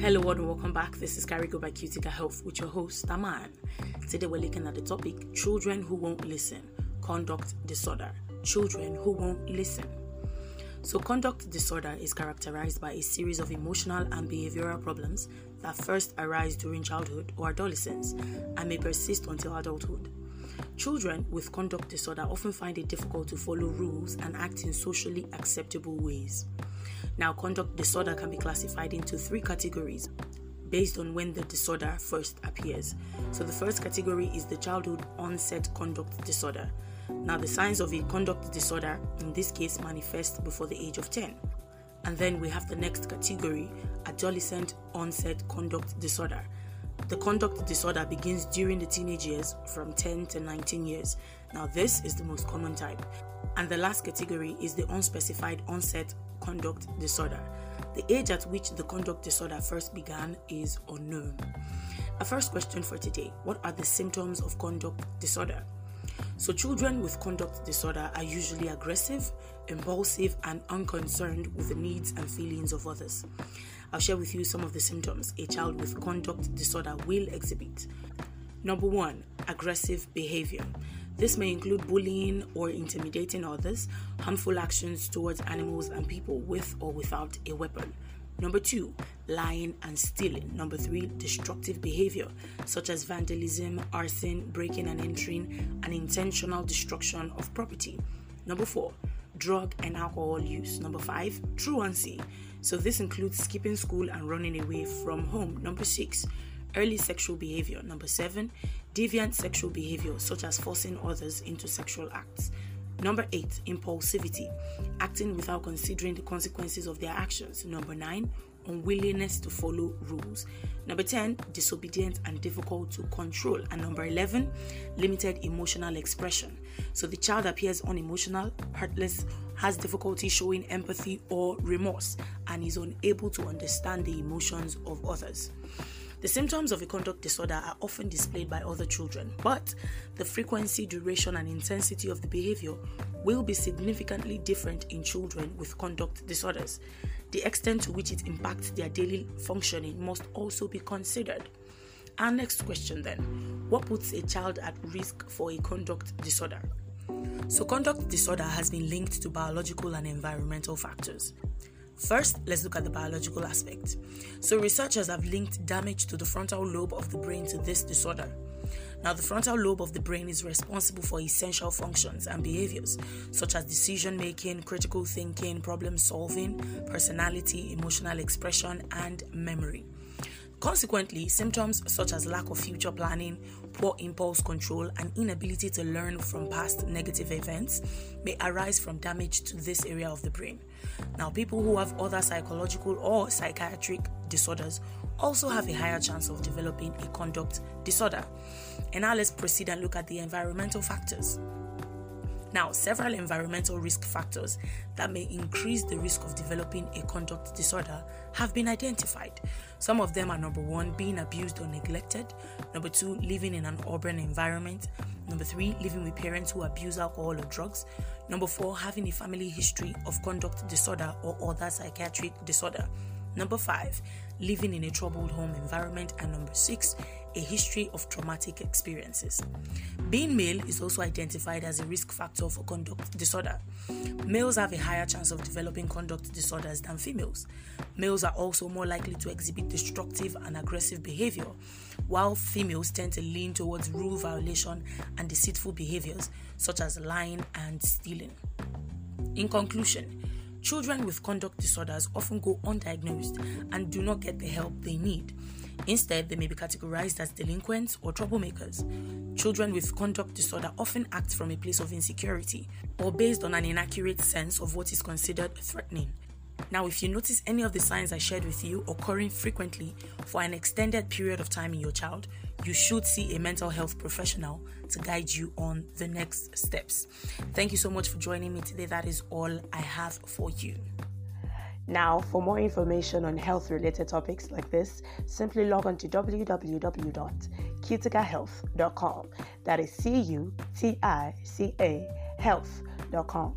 Hello, and welcome back. This is Carigo by Cutica Health with your host, Aman. Today, we're looking at the topic Children Who Won't Listen Conduct Disorder. Children Who Won't Listen. So, conduct disorder is characterized by a series of emotional and behavioral problems that first arise during childhood or adolescence and may persist until adulthood. Children with conduct disorder often find it difficult to follow rules and act in socially acceptable ways. Now, conduct disorder can be classified into three categories based on when the disorder first appears. So, the first category is the childhood onset conduct disorder. Now, the signs of a conduct disorder in this case manifest before the age of 10. And then we have the next category adolescent onset conduct disorder. The conduct disorder begins during the teenage years from 10 to 19 years. Now, this is the most common type. And the last category is the unspecified onset conduct disorder. The age at which the conduct disorder first began is unknown. A first question for today What are the symptoms of conduct disorder? So, children with conduct disorder are usually aggressive, impulsive, and unconcerned with the needs and feelings of others. I'll share with you some of the symptoms a child with conduct disorder will exhibit. Number one, aggressive behavior. This may include bullying or intimidating others, harmful actions towards animals and people with or without a weapon. Number two, lying and stealing. Number three, destructive behavior such as vandalism, arson, breaking and entering, and intentional destruction of property. Number four, drug and alcohol use. Number five, truancy. So this includes skipping school and running away from home. Number six, early sexual behavior. Number seven, deviant sexual behavior, such as forcing others into sexual acts. Number eight, impulsivity, acting without considering the consequences of their actions. Number nine, unwillingness to follow rules. Number 10, disobedient and difficult to control. And number 11, limited emotional expression. So the child appears unemotional, heartless, has difficulty showing empathy or remorse, and is unable to understand the emotions of others. The symptoms of a conduct disorder are often displayed by other children, but the frequency, duration, and intensity of the behavior will be significantly different in children with conduct disorders. The extent to which it impacts their daily functioning must also be considered. Our next question then What puts a child at risk for a conduct disorder? So, conduct disorder has been linked to biological and environmental factors. First, let's look at the biological aspect. So, researchers have linked damage to the frontal lobe of the brain to this disorder. Now, the frontal lobe of the brain is responsible for essential functions and behaviors such as decision making, critical thinking, problem solving, personality, emotional expression, and memory. Consequently, symptoms such as lack of future planning, poor impulse control, and inability to learn from past negative events may arise from damage to this area of the brain. Now, people who have other psychological or psychiatric disorders also have a higher chance of developing a conduct disorder. And now let's proceed and look at the environmental factors. Now, several environmental risk factors that may increase the risk of developing a conduct disorder have been identified. Some of them are number one, being abused or neglected, number two, living in an urban environment, number three, living with parents who abuse alcohol or drugs, number four, having a family history of conduct disorder or other psychiatric disorder. Number five, living in a troubled home environment. And number six, a history of traumatic experiences. Being male is also identified as a risk factor for conduct disorder. Males have a higher chance of developing conduct disorders than females. Males are also more likely to exhibit destructive and aggressive behavior, while females tend to lean towards rule violation and deceitful behaviors such as lying and stealing. In conclusion, Children with conduct disorders often go undiagnosed and do not get the help they need. Instead, they may be categorized as delinquents or troublemakers. Children with conduct disorder often act from a place of insecurity or based on an inaccurate sense of what is considered threatening. Now, if you notice any of the signs I shared with you occurring frequently for an extended period of time in your child, you should see a mental health professional to guide you on the next steps. Thank you so much for joining me today. That is all I have for you. Now, for more information on health related topics like this, simply log on to www.cuticahealth.com. That is C U T I C A health.com